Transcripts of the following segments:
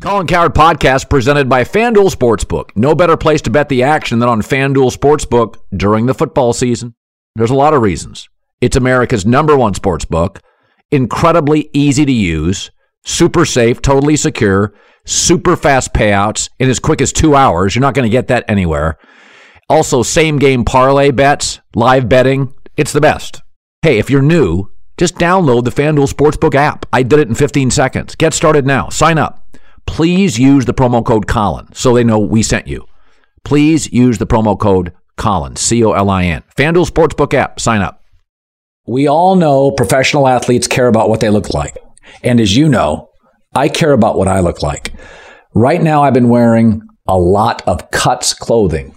Colin Cowherd podcast presented by FanDuel Sportsbook. No better place to bet the action than on FanDuel Sportsbook during the football season. There's a lot of reasons. It's America's number one sportsbook, incredibly easy to use, super safe, totally secure, super fast payouts in as quick as two hours. You're not going to get that anywhere. Also, same game parlay bets, live betting. It's the best. Hey, if you're new, just download the FanDuel Sportsbook app. I did it in 15 seconds. Get started now. Sign up please use the promo code Colin so they know we sent you. Please use the promo code Colin, C O L I N. FanDuel Sportsbook app, sign up. We all know professional athletes care about what they look like. And as you know, I care about what I look like. Right now, I've been wearing a lot of cuts clothing.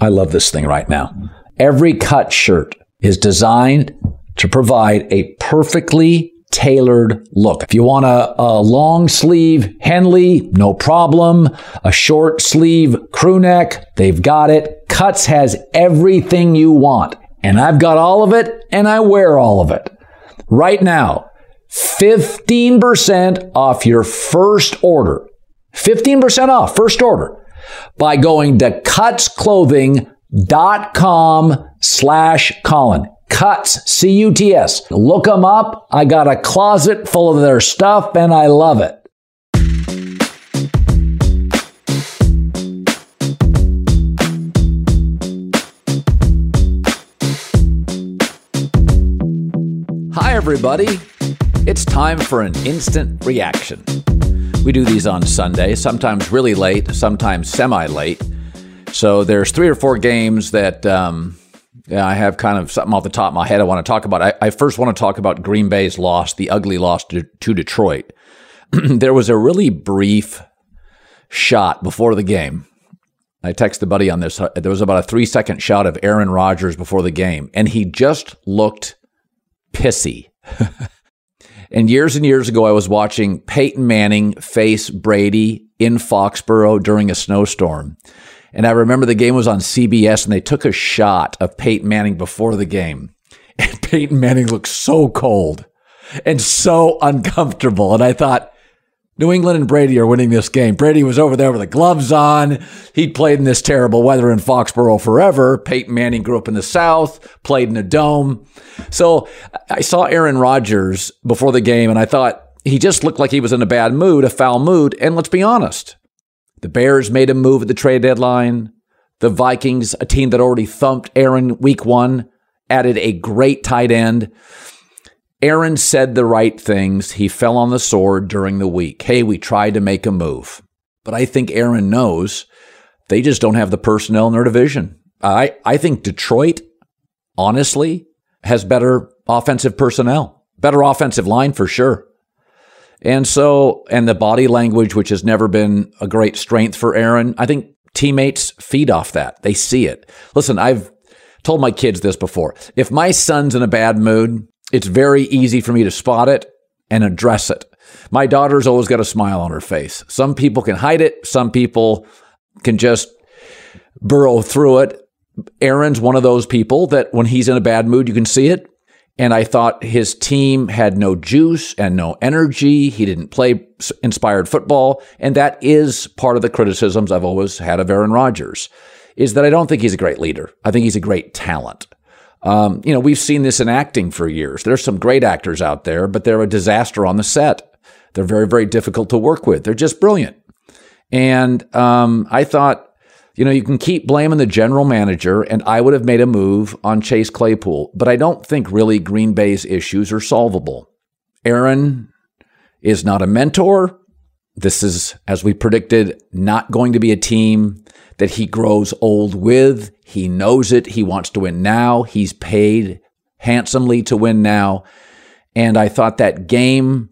I love this thing right now. Every cut shirt is designed to provide a perfectly tailored look. If you want a, a, long sleeve Henley, no problem. A short sleeve crew neck, they've got it. Cuts has everything you want. And I've got all of it and I wear all of it. Right now, 15% off your first order. 15% off first order by going to cutsclothing.com slash Colin. Cuts, C U T S. Look them up. I got a closet full of their stuff and I love it. Hi, everybody. It's time for an instant reaction. We do these on Sunday, sometimes really late, sometimes semi late. So there's three or four games that um, yeah, I have kind of something off the top of my head I want to talk about. I, I first want to talk about Green Bay's loss, the ugly loss to, to Detroit. there was a really brief shot before the game. I texted a buddy on this. Uh, there was about a three second shot of Aaron Rodgers before the game, and he just looked pissy. and years and years ago, I was watching Peyton Manning face Brady in Foxborough during a snowstorm. And I remember the game was on CBS and they took a shot of Peyton Manning before the game. And Peyton Manning looked so cold and so uncomfortable. And I thought, New England and Brady are winning this game. Brady was over there with the gloves on. He'd played in this terrible weather in Foxborough forever. Peyton Manning grew up in the South, played in a dome. So I saw Aaron Rodgers before the game and I thought he just looked like he was in a bad mood, a foul mood. And let's be honest, the Bears made a move at the trade deadline. The Vikings, a team that already thumped Aaron week one, added a great tight end. Aaron said the right things. He fell on the sword during the week. Hey, we tried to make a move. But I think Aaron knows they just don't have the personnel in their division. I, I think Detroit, honestly, has better offensive personnel, better offensive line for sure. And so, and the body language, which has never been a great strength for Aaron, I think teammates feed off that. They see it. Listen, I've told my kids this before. If my son's in a bad mood, it's very easy for me to spot it and address it. My daughter's always got a smile on her face. Some people can hide it, some people can just burrow through it. Aaron's one of those people that when he's in a bad mood, you can see it. And I thought his team had no juice and no energy. He didn't play inspired football. And that is part of the criticisms I've always had of Aaron Rodgers is that I don't think he's a great leader. I think he's a great talent. Um, you know, we've seen this in acting for years. There's some great actors out there, but they're a disaster on the set. They're very, very difficult to work with. They're just brilliant. And um, I thought You know, you can keep blaming the general manager, and I would have made a move on Chase Claypool, but I don't think really Green Bay's issues are solvable. Aaron is not a mentor. This is, as we predicted, not going to be a team that he grows old with. He knows it. He wants to win now. He's paid handsomely to win now. And I thought that game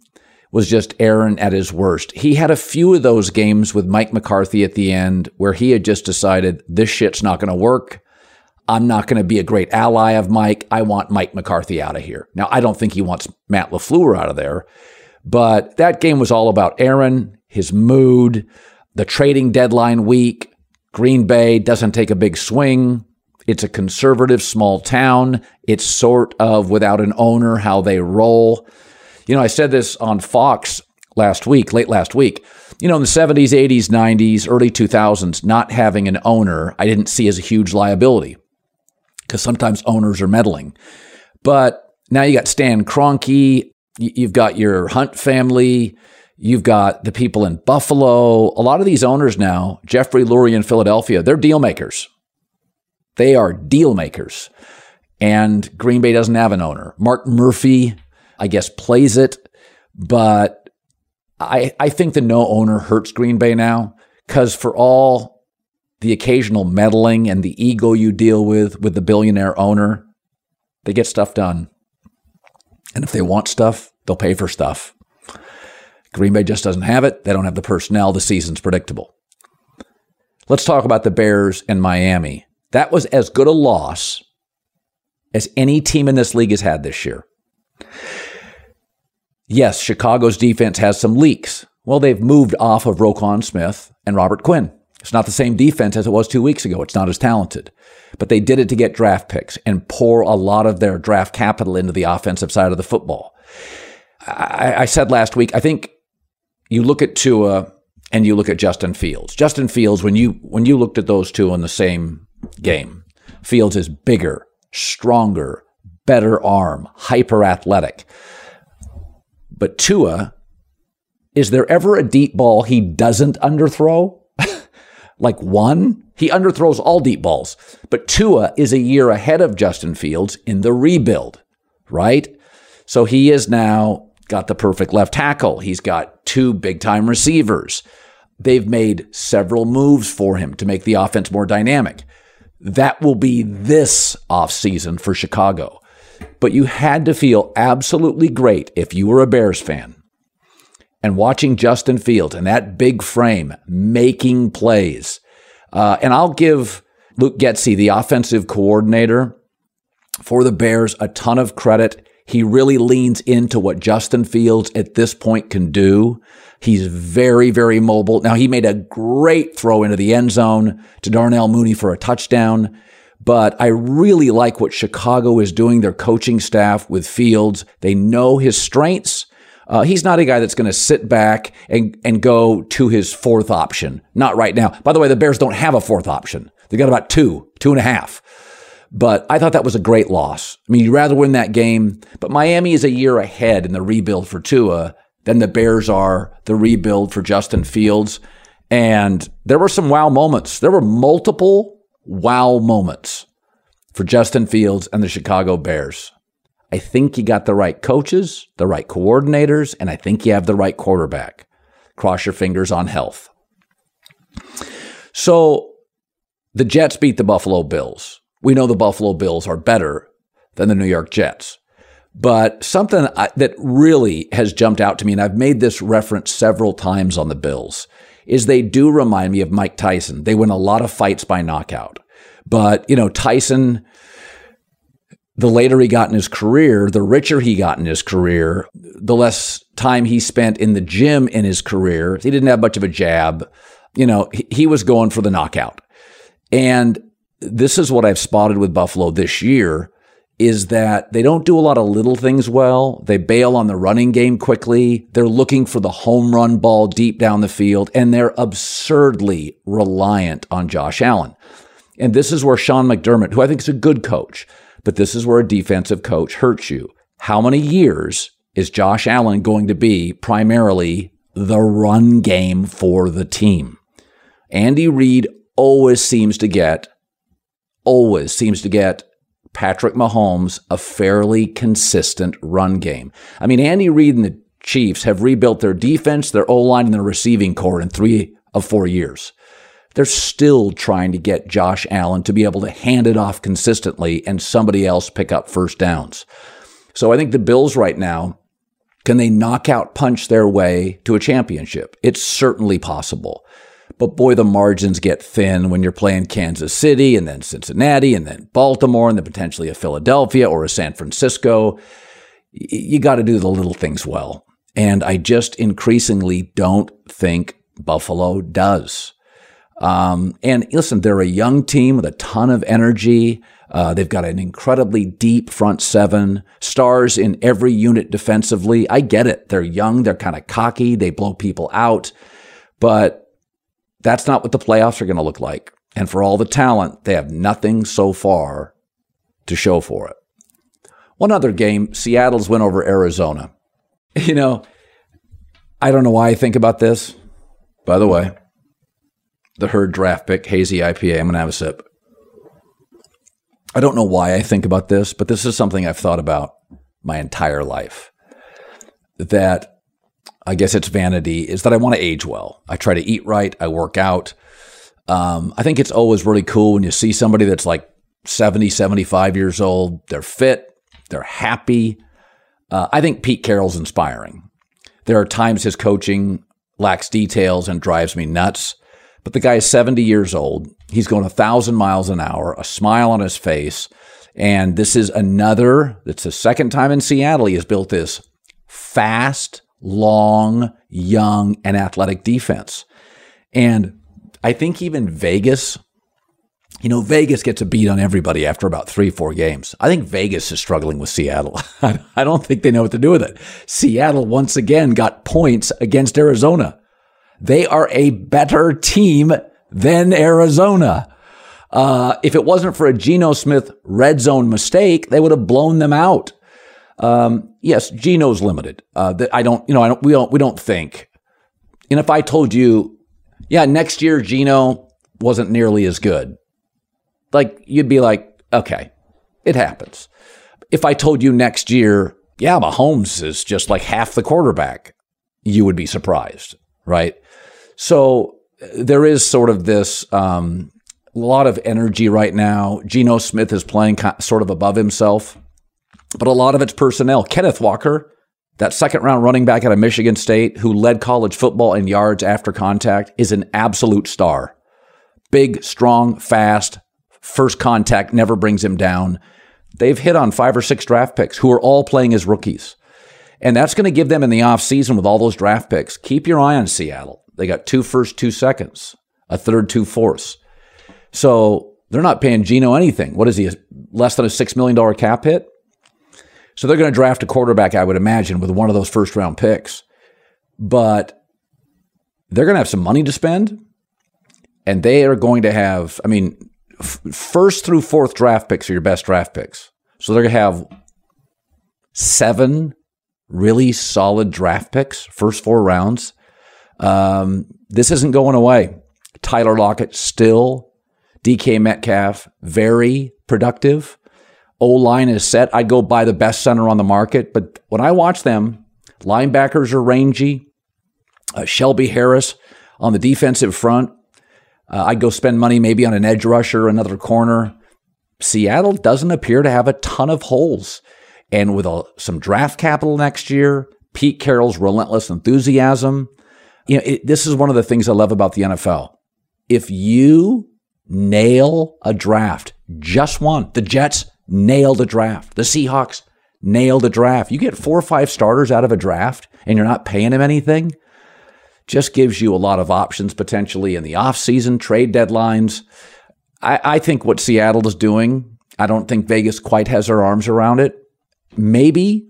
was just Aaron at his worst. He had a few of those games with Mike McCarthy at the end where he had just decided this shit's not going to work. I'm not going to be a great ally of Mike. I want Mike McCarthy out of here. Now, I don't think he wants Matt LaFleur out of there, but that game was all about Aaron, his mood, the trading deadline week. Green Bay doesn't take a big swing. It's a conservative small town. It's sort of without an owner how they roll. You know, I said this on Fox last week, late last week. You know, in the 70s, 80s, 90s, early 2000s, not having an owner, I didn't see as a huge liability because sometimes owners are meddling. But now you got Stan Kroenke, you've got your Hunt family, you've got the people in Buffalo. A lot of these owners now, Jeffrey Lurie in Philadelphia, they're deal makers. They are deal makers. And Green Bay doesn't have an owner. Mark Murphy I guess, plays it. But I, I think the no owner hurts Green Bay now because for all the occasional meddling and the ego you deal with with the billionaire owner, they get stuff done. And if they want stuff, they'll pay for stuff. Green Bay just doesn't have it. They don't have the personnel. The season's predictable. Let's talk about the Bears and Miami. That was as good a loss as any team in this league has had this year. Yes, Chicago's defense has some leaks. Well, they've moved off of Roquan Smith and Robert Quinn. It's not the same defense as it was two weeks ago. It's not as talented. But they did it to get draft picks and pour a lot of their draft capital into the offensive side of the football. I, I said last week, I think you look at Tua and you look at Justin Fields. Justin Fields, when you when you looked at those two in the same game, Fields is bigger, stronger, better arm, hyper athletic. But Tua, is there ever a deep ball he doesn't underthrow? like one? He underthrows all deep balls. But Tua is a year ahead of Justin Fields in the rebuild, right? So he is now got the perfect left tackle. He's got two big time receivers. They've made several moves for him to make the offense more dynamic. That will be this offseason for Chicago but you had to feel absolutely great if you were a Bears fan. And watching Justin Fields and that big frame making plays. Uh, and I'll give Luke Getsy, the offensive coordinator for the Bears, a ton of credit. He really leans into what Justin Fields at this point can do. He's very, very mobile. Now, he made a great throw into the end zone to Darnell Mooney for a touchdown. But I really like what Chicago is doing, their coaching staff with Fields. They know his strengths. Uh, he's not a guy that's going to sit back and, and go to his fourth option. Not right now. By the way, the Bears don't have a fourth option. They got about two, two and a half. But I thought that was a great loss. I mean, you'd rather win that game, but Miami is a year ahead in the rebuild for Tua than the Bears are the rebuild for Justin Fields. And there were some wow moments. There were multiple wow moments for Justin Fields and the Chicago Bears. I think you got the right coaches, the right coordinators, and I think you have the right quarterback. Cross your fingers on health. So the Jets beat the Buffalo Bills. We know the Buffalo Bills are better than the New York Jets. But something that really has jumped out to me, and I've made this reference several times on the Bills, is they do remind me of Mike Tyson. They win a lot of fights by knockout. But, you know, Tyson, the later he got in his career, the richer he got in his career, the less time he spent in the gym in his career. He didn't have much of a jab. You know, he, was going for the knockout. And this is what I've spotted with Buffalo this year is that they don't do a lot of little things well. They bail on the running game quickly. They're looking for the home run ball deep down the field, and they're absurdly reliant on Josh Allen. And this is where Sean McDermott, who I think is a good coach, but this is where a defensive coach hurts you. How many years is Josh Allen going to be primarily the run game for the team? Andy Reid always seems to get, always seems to get Patrick Mahomes a fairly consistent run game. I mean, Andy Reid and the Chiefs have rebuilt their defense, their O line, and their receiving corps in three of four years. They're still trying to get Josh Allen to be able to hand it off consistently and somebody else pick up first downs. So I think the Bills right now, can they knock out punch their way to a championship? It's certainly possible. But boy, the margins get thin when you're playing Kansas City and then Cincinnati and then Baltimore and then potentially a Philadelphia or a San Francisco. You got to do the little things well. And I just increasingly don't think Buffalo does. Um, and listen, they're a young team with a ton of energy. Uh, they've got an incredibly deep front seven, stars in every unit defensively. I get it. They're young, they're kind of cocky, they blow people out. But that's not what the playoffs are going to look like. And for all the talent, they have nothing so far to show for it. One other game, Seattle's win over Arizona. You know, I don't know why I think about this. By the way, the herd draft pick, hazy IPA. I'm going to have a sip. I don't know why I think about this, but this is something I've thought about my entire life. That I guess it's vanity, is that I want to age well. I try to eat right, I work out. Um, I think it's always really cool when you see somebody that's like 70, 75 years old. They're fit, they're happy. Uh, I think Pete Carroll's inspiring. There are times his coaching lacks details and drives me nuts. But the guy is 70 years old. He's going a thousand miles an hour, a smile on his face. And this is another, it's the second time in Seattle he has built this fast, long, young, and athletic defense. And I think even Vegas, you know, Vegas gets a beat on everybody after about three, four games. I think Vegas is struggling with Seattle. I don't think they know what to do with it. Seattle once again got points against Arizona. They are a better team than Arizona. Uh, if it wasn't for a Geno Smith red zone mistake, they would have blown them out. Um, yes, Geno's limited. Uh, I don't, you know, I don't, we don't, we don't think. And if I told you, yeah, next year Geno wasn't nearly as good, like you'd be like, okay, it happens. If I told you next year, yeah, Mahomes is just like half the quarterback, you would be surprised, right? So there is sort of this um, a lot of energy right now. Geno Smith is playing sort of above himself, but a lot of it's personnel. Kenneth Walker, that second round running back out of Michigan State who led college football in yards after contact, is an absolute star. Big, strong, fast, first contact never brings him down. They've hit on five or six draft picks who are all playing as rookies. And that's going to give them in the offseason with all those draft picks. Keep your eye on Seattle. They got two first, two seconds, a third, two fourths. So they're not paying Geno anything. What is he? Less than a $6 million cap hit? So they're going to draft a quarterback, I would imagine, with one of those first round picks. But they're going to have some money to spend. And they are going to have, I mean, f- first through fourth draft picks are your best draft picks. So they're going to have seven really solid draft picks, first four rounds. Um, this isn't going away. Tyler Lockett still, DK Metcalf, very productive. O line is set. I'd go buy the best center on the market. But when I watch them, linebackers are rangy. Uh, Shelby Harris on the defensive front. Uh, I'd go spend money maybe on an edge rusher, another corner. Seattle doesn't appear to have a ton of holes. And with a, some draft capital next year, Pete Carroll's relentless enthusiasm, you know, it, this is one of the things I love about the NFL. If you nail a draft, just one, the Jets nailed a draft, the Seahawks nailed a draft. You get four or five starters out of a draft and you're not paying them anything. Just gives you a lot of options potentially in the offseason, trade deadlines. I, I think what Seattle is doing, I don't think Vegas quite has their arms around it. Maybe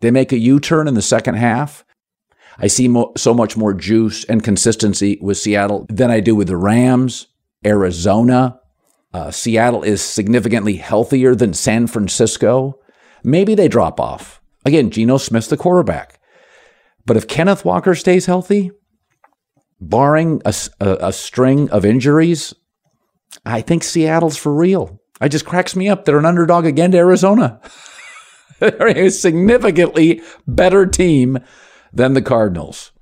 they make a U turn in the second half I see mo- so much more juice and consistency with Seattle than I do with the Rams, Arizona. Uh, Seattle is significantly healthier than San Francisco. Maybe they drop off. Again, Geno Smith's the quarterback. But if Kenneth Walker stays healthy, barring a, a, a string of injuries, I think Seattle's for real. It just cracks me up. They're an underdog again to Arizona. They're a significantly better team than the Cardinals.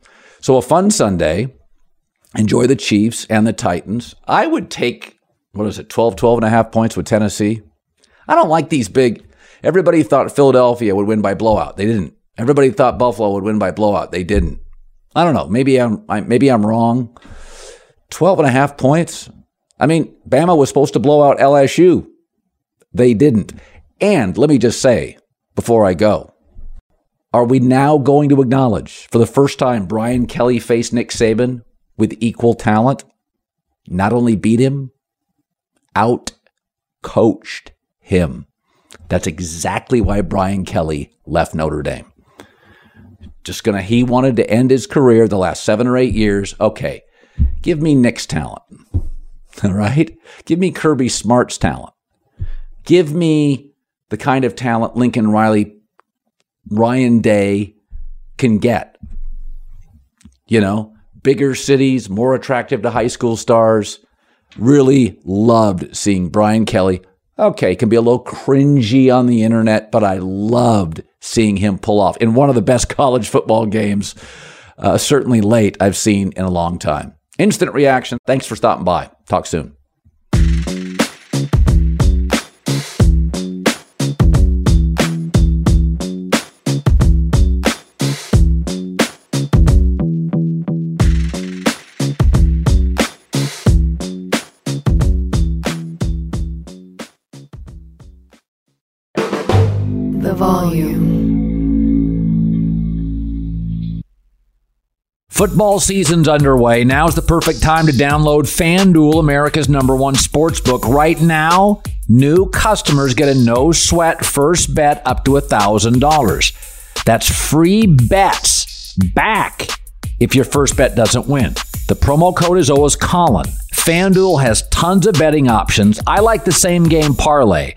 So a fun Sunday. Enjoy the Chiefs and the Titans. I would take, what is it, 12, 12 and a half points with Tennessee. I don't like these big. Everybody thought Philadelphia would win by blowout. They didn't. Everybody thought Buffalo would win by blowout. They didn't. I don't know. Maybe I'm maybe I'm wrong. 12 and a half points. I mean, Bama was supposed to blow out LSU. They didn't. And let me just say before I go, are we now going to acknowledge for the first time Brian Kelly faced Nick Saban with equal talent? Not only beat him, out coached him. That's exactly why Brian Kelly left Notre Dame. Just gonna, he wanted to end his career the last seven or eight years. Okay, give me Nick's talent. All right? Give me Kirby Smart's talent. Give me the kind of talent Lincoln Riley, Ryan Day can get. You know, bigger cities, more attractive to high school stars. Really loved seeing Brian Kelly. Okay, can be a little cringy on the internet, but I loved seeing him pull off in one of the best college football games, uh, certainly late, I've seen in a long time. Instant reaction. Thanks for stopping by. Talk soon. Football season's underway. Now's the perfect time to download FanDuel, America's number one sports book. Right now, new customers get a no sweat first bet up to $1,000. That's free bets back if your first bet doesn't win. The promo code is always Colin. FanDuel has tons of betting options. I like the same game parlay.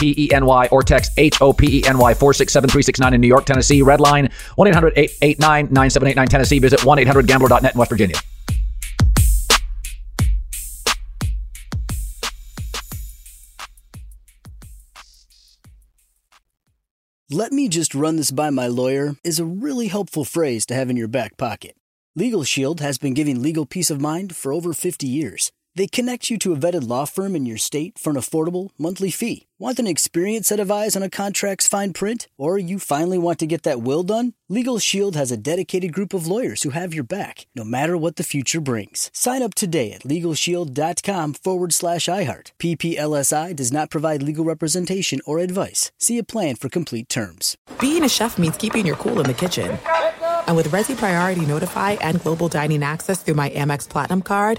HOPENY, or text HOPENY 467 in New York, Tennessee, Red Line, 1 800 889 9789 Tennessee. Visit 1 800 Gambler.net in West Virginia. Let me just run this by my lawyer is a really helpful phrase to have in your back pocket. Legal Shield has been giving legal peace of mind for over 50 years. They connect you to a vetted law firm in your state for an affordable monthly fee. Want an experienced set of eyes on a contract's fine print? Or you finally want to get that will done? Legal Shield has a dedicated group of lawyers who have your back, no matter what the future brings. Sign up today at LegalShield.com forward slash iHeart. PPLSI does not provide legal representation or advice. See a plan for complete terms. Being a chef means keeping your cool in the kitchen. And with Resy Priority Notify and Global Dining Access through my Amex Platinum card,